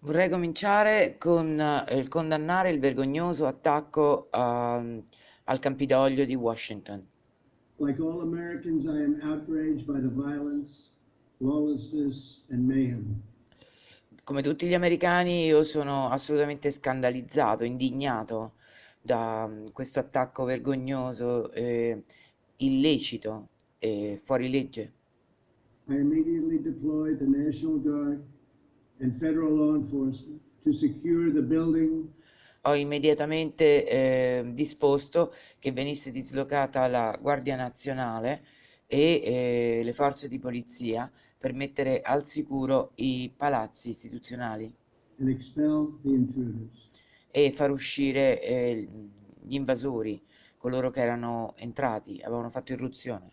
Vorrei cominciare con eh, il condannare il vergognoso attacco ehm, al Campidoglio di Washington. Like all Americans, I am outraged by the violence, lawlessness, and mayhem. Come tutti gli americani, io sono assolutamente scandalizzato, indignato da mm, questo attacco vergognoso, eh, illecito e fuori legge. I immediately deployed the National Guard and federal law enforcement to secure the building Ho immediatamente eh, disposto che venisse dislocata la Guardia Nazionale e eh, le forze di polizia per mettere al sicuro i palazzi istituzionali and expel the intruders. e far uscire eh, gli invasori, coloro che erano entrati, avevano fatto irruzione.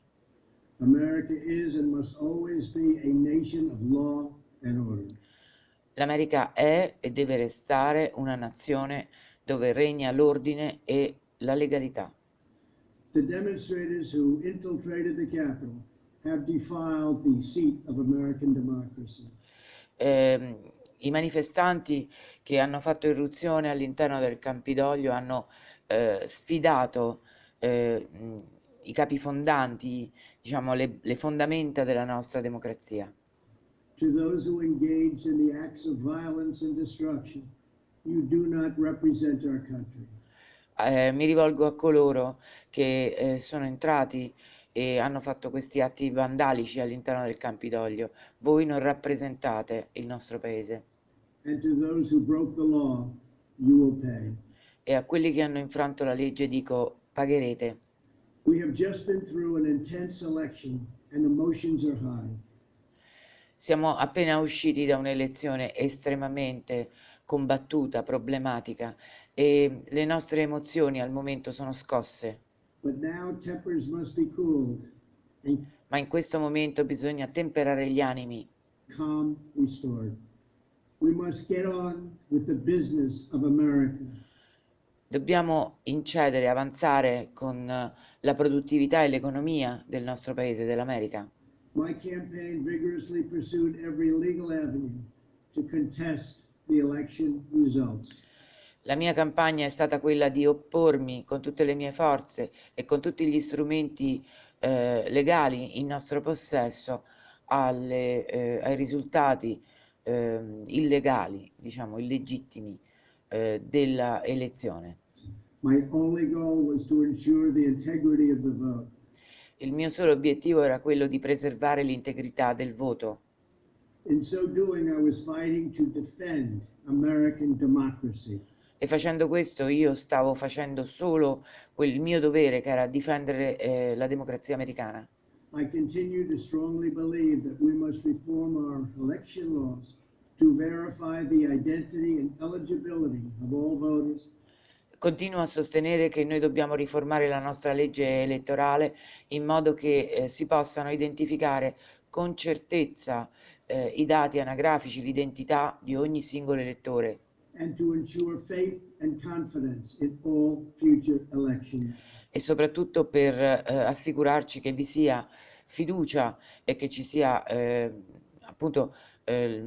America is and must always be a nation of law and order. L'America è e deve restare una nazione dove regna l'ordine e la legalità. The demonstrators who infiltrated the Capitol have defiled the seat of American democracy. Ehm, I manifestanti che hanno fatto irruzione all'interno del Campidoglio hanno eh, sfidato eh, i capi fondanti, diciamo le, le fondamenta della nostra democrazia. To those who engaged in the acts of violence and destruction, you do not represent our country. Eh, mi rivolgo a coloro che eh, sono entrati e hanno fatto questi atti vandalici all'interno del Campidoglio. Voi non rappresentate il nostro paese law, e a quelli che hanno infranto la legge dico pagherete. We have just been through an intense election and emotions are high. Siamo appena usciti da un'elezione estremamente combattuta, problematica e le nostre emozioni al momento sono scosse, But now tempers must be cooled and ma in questo momento bisogna temperare gli animi calm restored. We must get on with the business of America. Dobbiamo incedere, avanzare con eh, la produttività e l'economia del nostro paese, dell'America. My campaign vigorously pursued every legal avenue to contest the election results. La mia campagna è stata quella di oppormi con tutte le mie forze e con tutti gli strumenti eh, legali in nostro possesso alle, eh, ai risultati ehm, illegali, diciamo illegittimi eh, della elezione. Il mio solo obiettivo era quello di preservare l'integrità del voto. So doing. E facendo questo io stavo facendo solo quel mio dovere che era difendere eh, la democrazia americana. I continue to strongly believe that we must reform our election laws to verify the identity and eligibility of all voters Continuo a sostenere che noi dobbiamo riformare la nostra legge elettorale in modo che eh, si possano identificare con certezza eh, i dati anagrafici, l'identità di ogni singolo elettore and to ensure faith and confidence in all future elections. e soprattutto per eh, assicurarci che vi sia fiducia e che ci sia eh, appunto eh,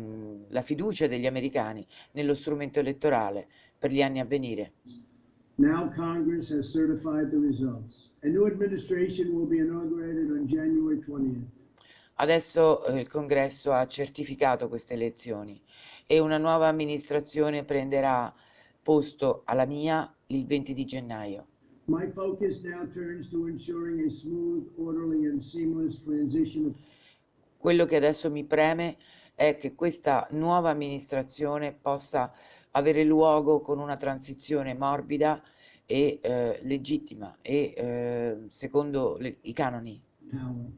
la fiducia degli americani nello strumento elettorale per gli anni a venire. Now Congress has certified the results. A new administration will be inaugurated on January 20th. Adesso eh, il Congresso ha certificato queste elezioni e una nuova amministrazione prenderà posto alla mia il 20 di gennaio. My focus now turns to ensuring a smooth, orderly, and seamless transition of Quello che adesso mi preme è che questa nuova amministrazione possa avere luogo con una transizione morbida e eh, legittima e eh, secondo le- i canoni. power.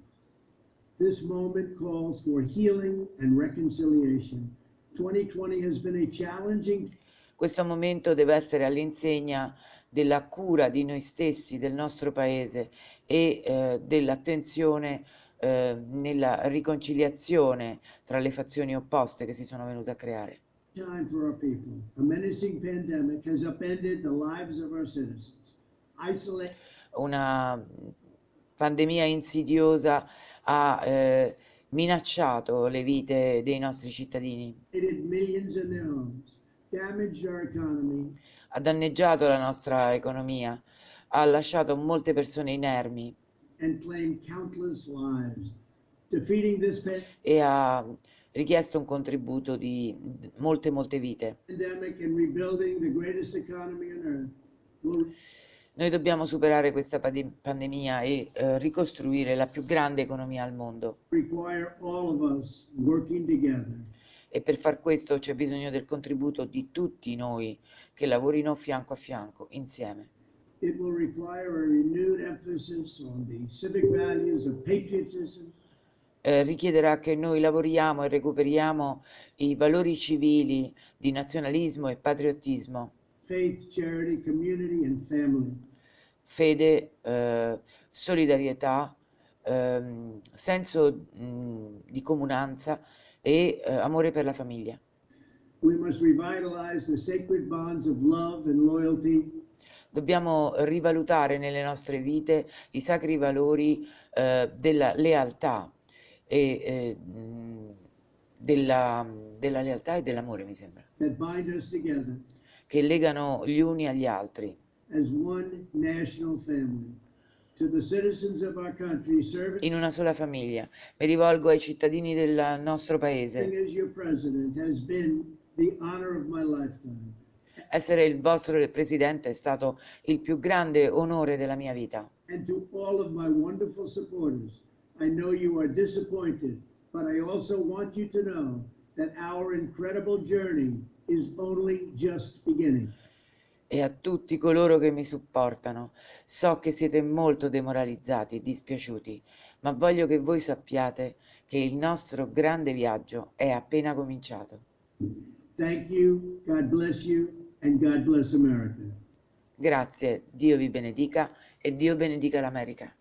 This moment calls for healing and reconciliation. 2020 has been a challenging Questo momento deve essere all'insegna della cura di noi stessi, del nostro paese e eh, dell'attenzione eh, nella riconciliazione tra le fazioni opposte che si sono venute a creare. time for our people. A menacing pandemic has upended the lives of our citizens. Isolate Una pandemia insidiosa ha eh, minacciato le vite dei nostri cittadini, ha danneggiato la nostra economia, ha lasciato molte persone inermi e ha richiesto un contributo di molte molte vite. Noi dobbiamo superare questa pandemia e eh, ricostruire la più grande economia al mondo. E per far questo c'è bisogno del contributo di tutti noi che lavorino fianco a fianco, insieme. It will require a eh, richiederà che noi lavoriamo e recuperiamo i valori civili di nazionalismo e patriottismo. Faith, charity. Fede, eh, solidarietà, eh, senso mh, di comunanza e eh, amore per la famiglia. We must revitalize the sacred bonds of love and loyalty Dobbiamo rivalutare nelle nostre vite i sacri valori eh, della lealtà e eh, della, della, lealtà e dell'amore, mi sembra, che legano gli uni agli altri. In una sola famiglia. Mi rivolgo ai cittadini del nostro paese. Essere il vostro presidente è stato il più grande onore della mia vita. And to all of my wonderful supporters, I know you are disappointed, but I also want you to know that our incredible journey is only just beginning. E a tutti coloro che mi supportano, so che siete molto demoralizzati e dispiaciuti, ma voglio che voi sappiate che il nostro grande viaggio è appena cominciato. Thank you, God bless you, and God bless America. Grazie, Dio vi benedica e Dio benedica l'America.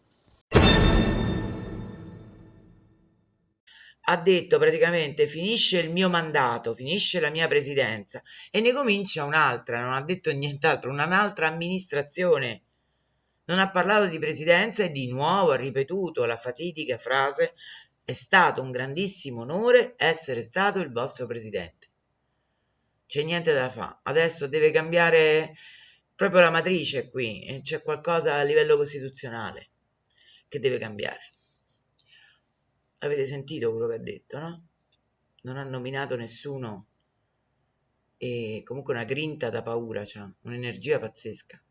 Ha detto praticamente finisce il mio mandato, finisce la mia presidenza e ne comincia un'altra, non ha detto nient'altro, un'altra amministrazione. Non ha parlato di presidenza e di nuovo ha ripetuto la fatidica frase è stato un grandissimo onore essere stato il vostro presidente c'è niente da fare. Adesso deve cambiare proprio la matrice qui, c'è qualcosa a livello costituzionale che deve cambiare. Avete sentito quello che ha detto, no? Non ha nominato nessuno e comunque una grinta da paura, cioè un'energia pazzesca.